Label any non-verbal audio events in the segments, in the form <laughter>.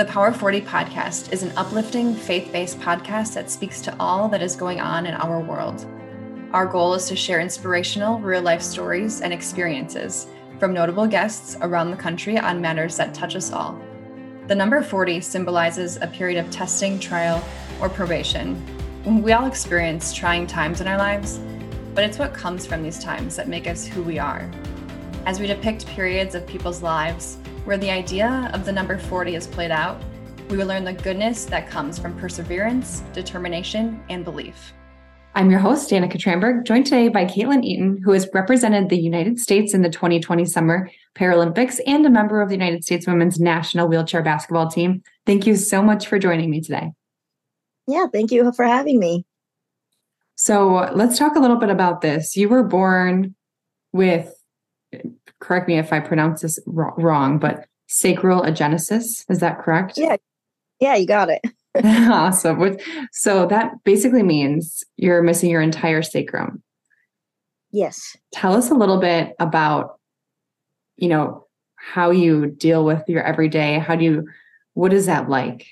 The Power 40 podcast is an uplifting, faith based podcast that speaks to all that is going on in our world. Our goal is to share inspirational, real life stories and experiences from notable guests around the country on matters that touch us all. The number 40 symbolizes a period of testing, trial, or probation. We all experience trying times in our lives, but it's what comes from these times that make us who we are. As we depict periods of people's lives, where the idea of the number 40 is played out, we will learn the goodness that comes from perseverance, determination, and belief. I'm your host, Danica Tramberg, joined today by Caitlin Eaton, who has represented the United States in the 2020 Summer Paralympics and a member of the United States Women's National Wheelchair Basketball Team. Thank you so much for joining me today. Yeah, thank you for having me. So let's talk a little bit about this. You were born with correct me if I pronounce this wrong, but sacral agenesis. Is that correct? Yeah. Yeah, you got it. <laughs> <laughs> awesome. So that basically means you're missing your entire sacrum. Yes. Tell us a little bit about, you know, how you deal with your everyday. How do you, what is that like?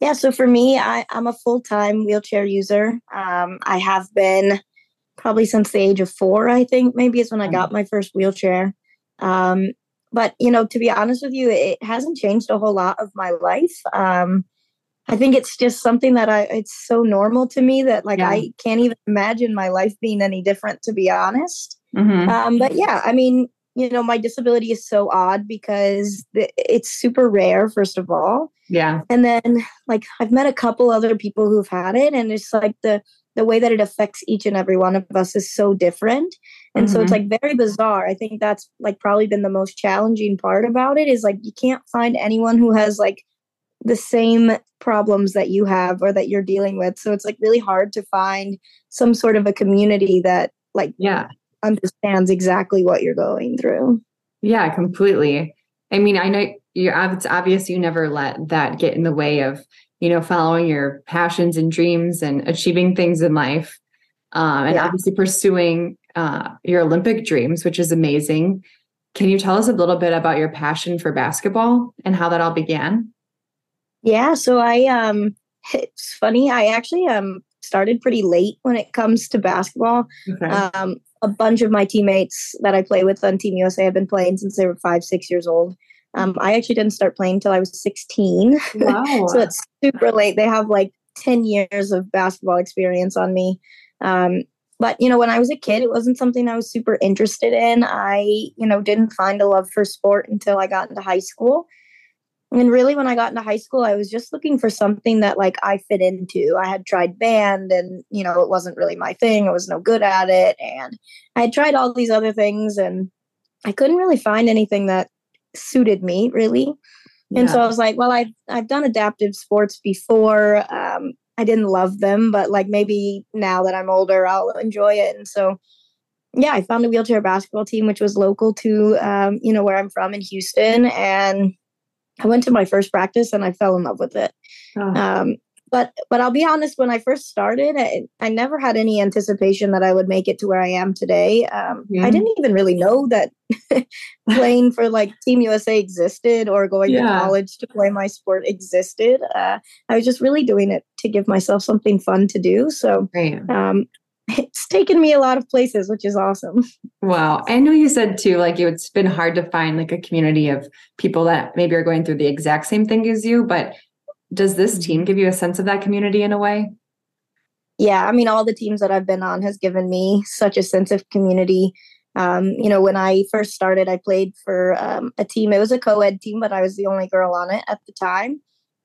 Yeah, so for me, I, am a full time wheelchair user. Um, I have been probably since the age of four, I think maybe is when I got my first wheelchair. Um, but you know, to be honest with you, it hasn't changed a whole lot of my life. Um, I think it's just something that I it's so normal to me that like yeah. I can't even imagine my life being any different to be honest. Mm-hmm. Um, but yeah, I mean, you know, my disability is so odd because it's super rare, first of all. Yeah. And then like I've met a couple other people who've had it and it's like the the way that it affects each and every one of us is so different. And mm-hmm. so it's mm-hmm. like very bizarre. I think that's like probably been the most challenging part about it is like you can't find anyone who has like the same problems that you have or that you're dealing with. So it's like really hard to find some sort of a community that like yeah. understands exactly what you're going through. Yeah completely. I mean i know you it's obvious you never let that get in the way of you know, following your passions and dreams and achieving things in life. Um, and yeah. obviously pursuing uh, your Olympic dreams, which is amazing. Can you tell us a little bit about your passion for basketball and how that all began? Yeah, so I um <laughs> it's funny, I actually um started pretty late when it comes to basketball. Okay. Um a bunch of my teammates that I play with on Team USA have been playing since they were five, six years old. Um, I actually didn't start playing until I was 16. <laughs> Wow. so it's super late. They have like 10 years of basketball experience on me. Um, but you know, when I was a kid, it wasn't something I was super interested in. I, you know, didn't find a love for sport until I got into high school. And really, when I got into high school, I was just looking for something that like I fit into. I had tried band, and you know, it wasn't really my thing. I was no good at it, and I had tried all these other things, and I couldn't really find anything that suited me really. Yeah. And so I was like, well, I've I've done adaptive sports before. Um, I didn't love them, but like maybe now that I'm older, I'll enjoy it. And so, yeah, I found a wheelchair basketball team, which was local to um, you know where I'm from in Houston, and I went to my first practice and I fell in love with it. Oh. Um, but but I'll be honest, when I first started, I, I, never had any anticipation that I would make it to where I am today. Um, yeah. I didn't even really know that <laughs> playing for like Team USA existed or going yeah. to college to play my sport existed. Uh, I was just really doing it to give myself something fun to do. So um, <laughs> it's taken me a lot of places, which is awesome. Wow. I know you said too, like it's been hard to find like a community of people that maybe are going through the exact same thing as you, but does this team give you a sense of that community in a way? Yeah, I mean, all the teams that I've been on has given me such a sense of community. Um, you know, when I first started, I played for um, a team. It was a co-ed team, but I was the only girl on it at the time.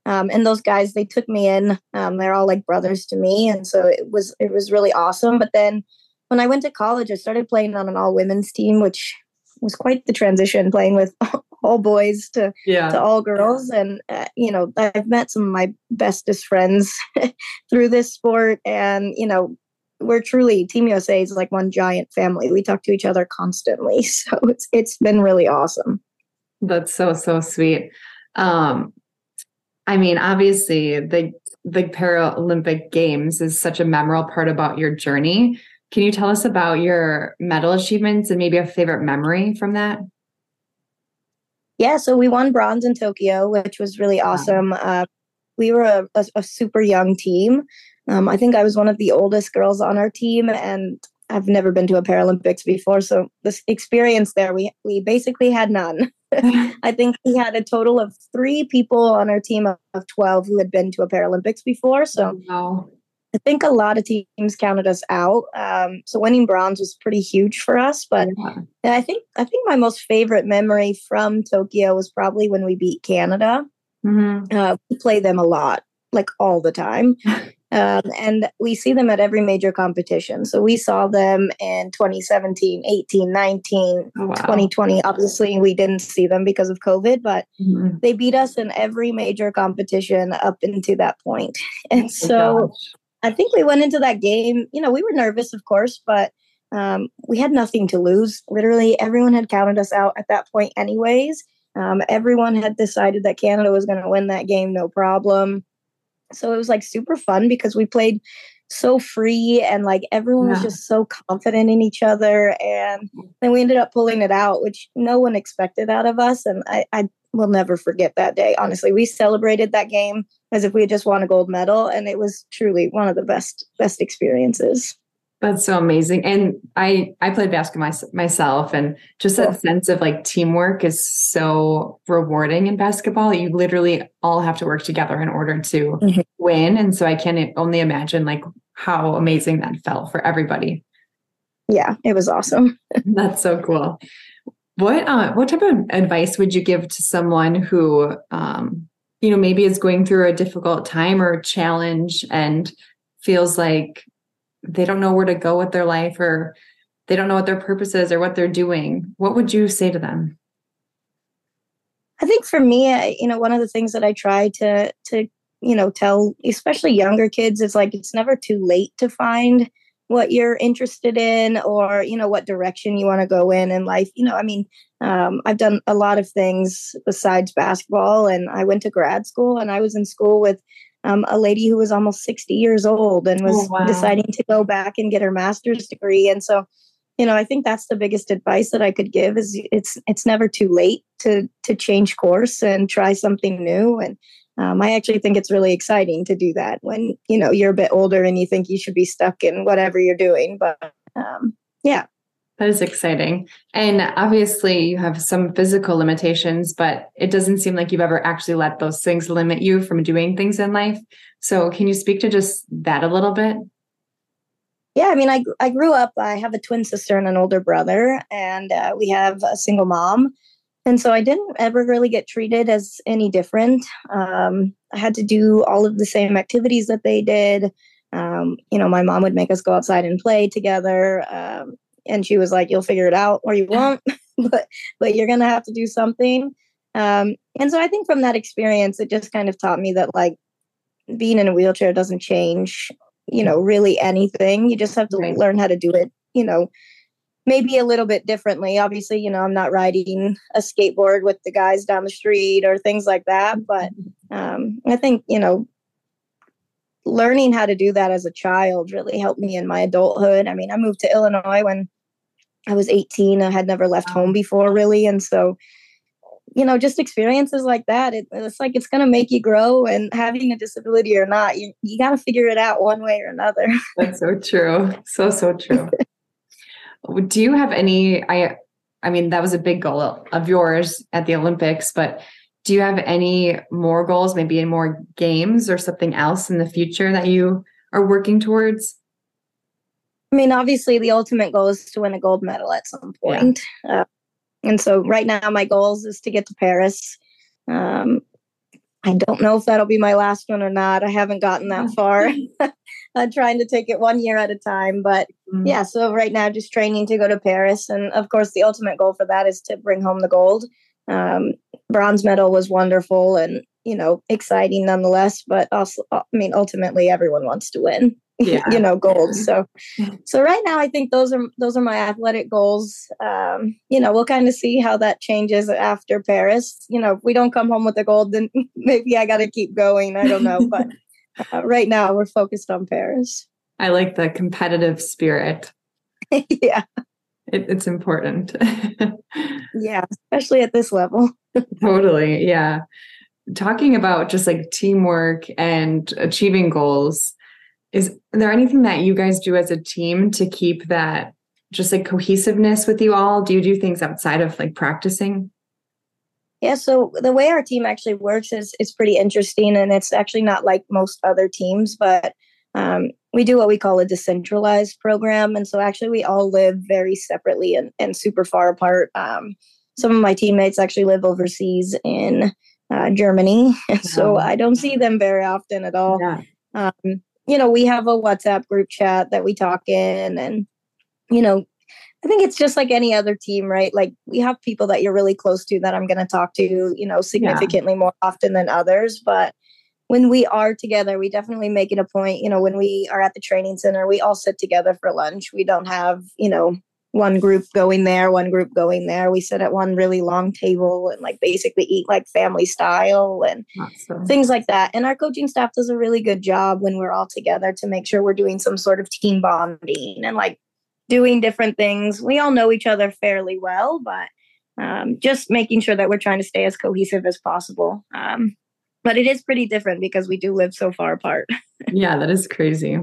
Um, and those guys, they took me in. Um, they're all like brothers to me, and so it was it was really awesome. But then when I went to college, I started playing on an all women's team, which was quite the transition, playing with all boys to yeah. to all girls. And uh, you know i've met some of my bestest friends <laughs> through this sport. And you know we're truly team usa is like one giant family. We talk to each other constantly. <laughs> So it's it's been really awesome. That's so so sweet. Um i mean obviously the the paralympic games is such a memorable part about your journey. Can you tell us about your medal achievements and maybe a favorite memory from that Yeah, so we won bronze in Tokyo, which was really awesome. Wow. Uh, we were a, a, a, super young team. Um, I think I was one of the oldest girls on our team, and I've never been to a Paralympics before. So this experience there, we we basically had none. <laughs> I think we had a total of three people on our team of, of twelve who had been to a Paralympics before. So oh, wow. I think a lot of teams counted us out. Um, so winning bronze was pretty huge for us. But yeah. I think I think my most favorite memory from Tokyo was probably when we beat Canada. Mm-hmm. Uh, we play them a lot, like all the time. <laughs> Um, and we see them at every major competition. So we saw them in 2017, 18, 19, oh, wow. 2020. Obviously, we didn't see them because of COVID, but mm-hmm. they beat us in every major competition up into that point. And oh, so gosh. I think we went into that game, you know, we were nervous, of course, but um, we had nothing to lose. Literally, everyone had counted us out at that point, anyways. Um, everyone had decided that Canada was going to win that game, no problem. So it was like super fun because we played so free and like everyone yeah. was just so confident in each other. And then we ended up pulling it out, which no one expected out of us. And I, I will never forget that day. Honestly, we celebrated that game as if we had just won a gold medal. And it was truly one of the best, best experiences. That's so amazing. And I I played basketball myself and just that sense of like teamwork is so rewarding in basketball. You literally all have to work together in order to mm-hmm. win and so I can only imagine like how amazing that felt for everybody. Yeah, it was awesome. <laughs> That's so cool. What uh what type of advice would you give to someone who um you know maybe is going through a difficult time or challenge and feels like they don't know where to go with their life or they don't know what their purpose is or what they're doing? What would you say to them? I think for me you know one of the things that i try to to you know tell especially younger kids is like it's never too late to find what you're interested in or you know what direction you want to go in in life you know i mean um, i've done a lot of things besides basketball and i went to grad school and i was in school with um, a lady who was almost 60 years old and was oh, wow. deciding to go back and get her master's degree. And so, you know, I think that's the biggest advice that I could give is it's it's never too late to to change course and try something new. And um, I actually think it's really exciting to do that when you know you're a bit older and you think you should be stuck in whatever you're doing. But um, yeah, that is exciting. And obviously, you have some physical limitations, but it doesn't seem like you've ever actually let those things limit you from doing things in life. So, can you speak to just that a little bit? Yeah, I mean, I, I grew up, I have a twin sister and an older brother, and uh, we have a single mom. And so I didn't ever really get treated as any different. Um, I had to do all of the same activities that they did. Um, you know, my mom would make us go outside and play together. Um, and she was like you'll figure it out or you won't <laughs> but but you're gonna have to do something um, and so i think from that experience it just kind of taught me that like being in a wheelchair doesn't change you know really anything you just have to right. learn how to do it you know maybe a little bit differently obviously you know i'm not riding a skateboard with the guys down the street or things like that but um, i think you know learning how to do that as a child really helped me in my adulthood i mean i moved to illinois when I was 18. I had never left home before, really. And so, you know, just experiences like that, it, it's like it's going to make you grow. And having a disability or not, you, you got to figure it out one way or another. That's so true. So, so true. Do you have any? I, I mean, that was a big goal of yours at the Olympics, but do you have any more goals, maybe in more games or something else in the future that you are working towards? I mean, obviously, the ultimate goal is to win a gold medal at some point. Yeah. Uh, and so, right now, my goals is to get to Paris. Um, I don't know if that'll be my last one or not. I haven't gotten that far. <laughs> I'm trying to take it one year at a time. But mm-hmm. yeah, so right now, just training to go to Paris. And of course, the ultimate goal for that is to bring home the gold. Um, bronze medal was wonderful and, you know, exciting nonetheless. But also, I mean, ultimately, everyone wants to win <laughs> yeah. you know goals so so right now i think those are those are my athletic goals um you know we'll kind of see how that changes after paris you know if we don't come home with the gold then <laughs> maybe i got to keep going i don't know but <laughs> uh, right now we're focused on Paris. i like the competitive spirit <laughs> yeah it, it's important <laughs> yeah, especially at this level. <laughs> totally. Yeah. Talking about just like teamwork and achieving goals, is there anything that you guys do as a team to keep that just like cohesiveness with you all? Do you do things outside of like practicing? Yeah, so the way our team actually works is is pretty interesting, and it's actually not like most other teams, but um, we do what we call a decentralized program, and so actually we all live very separately and, and super far apart. Um, some of my teammates actually live overseas in uh, Germany, <laughs> and so I don't see them very often at all. Yeah. Um, you know, we have a WhatsApp group chat that we talk in, and you know, I think it's just like any other team, right? Like we have people that you're really close to that I'm going to talk to, you know, significantly yeah. more often than others. But when we are together, we definitely make it a point, you know, when we are at the training center, we all sit together for lunch. We don't have, you know, one group going there, one group going there. We sit at one really long table and like basically eat like family style and awesome. things like that. And our coaching staff does a really good job when we're all together to make sure we're doing some sort of team bonding and like doing different things. We all know each other fairly well, but um, just making sure that we're trying to stay as cohesive as possible. Um, but it is pretty different because we do live so far apart. <laughs> yeah, that is crazy.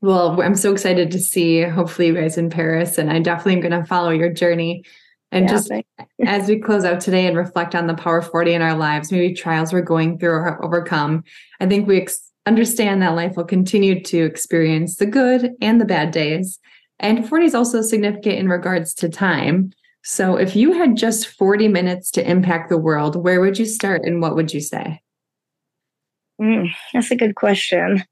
Well, I'm so excited to see hopefully you guys in Paris, and I definitely am going to follow your journey. And yeah, just <laughs> as we close out today and reflect on the Power 40 in our lives, maybe trials we're going through or overcome, I think we ex- understand that life will continue to experience the good and the bad days. And 40 is also significant in regards to time. So if you had just 40 minutes to impact the world, where would you start and what would you say? Mm, that's a good question.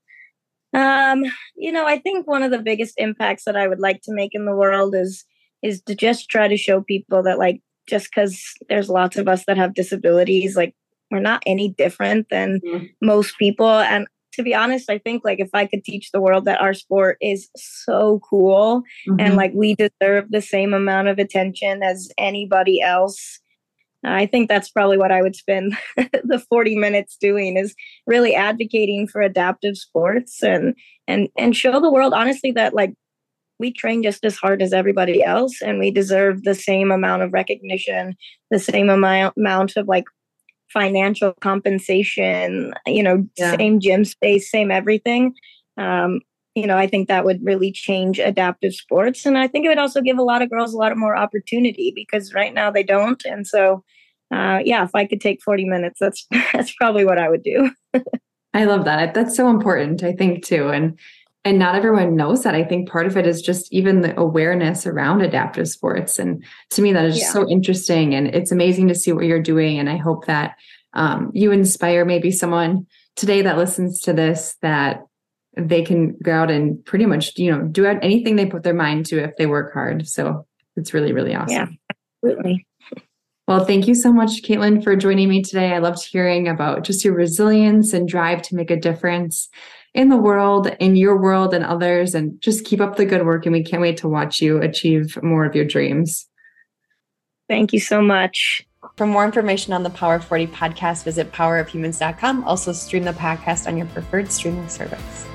Um, you know, I think one of the biggest impacts that I would like to make in the world is is to just try to show people that like just because there's lots of us that have disabilities, like we're not any different than mm-hmm. most people. And to be honest, I think like if I could teach the world that our sport is so cool mm-hmm. and like we deserve the same amount of attention as anybody else. I think that's probably what I would spend <laughs> the 40 minutes doing is really advocating for adaptive sports and and and show the world honestly that like we train just as hard as everybody else and we deserve the same amount of recognition, the same amount amount of like financial compensation, you know, yeah. same gym space, same everything. Um, you know, I think that would really change adaptive sports. And I think it would also give a lot of girls a lot of more opportunity because right now they don't. And so, uh, yeah, if I could take 40 minutes, that's, <laughs> that's probably what I would do. <laughs> I love that. That's so important, I think, too. And, and not everyone knows that. I think part of it is just even the awareness around adaptive sports. And to me, that is just yeah. so interesting. And it's amazing to see what you're doing. And I hope that um, you inspire maybe someone today that listens to this that they can go out and pretty much, you know, do anything they put their mind to if they work hard. So it's really, really awesome. Yeah, absolutely. Well, thank you so much, Caitlin, for joining me today. I loved hearing about just your resilience and drive to make a difference in the world, in your world, and others. And just keep up the good work. And we can't wait to watch you achieve more of your dreams. Thank you so much. For more information on the Power 40 podcast, visit powerofhumans.com. Also, stream the podcast on your preferred streaming service.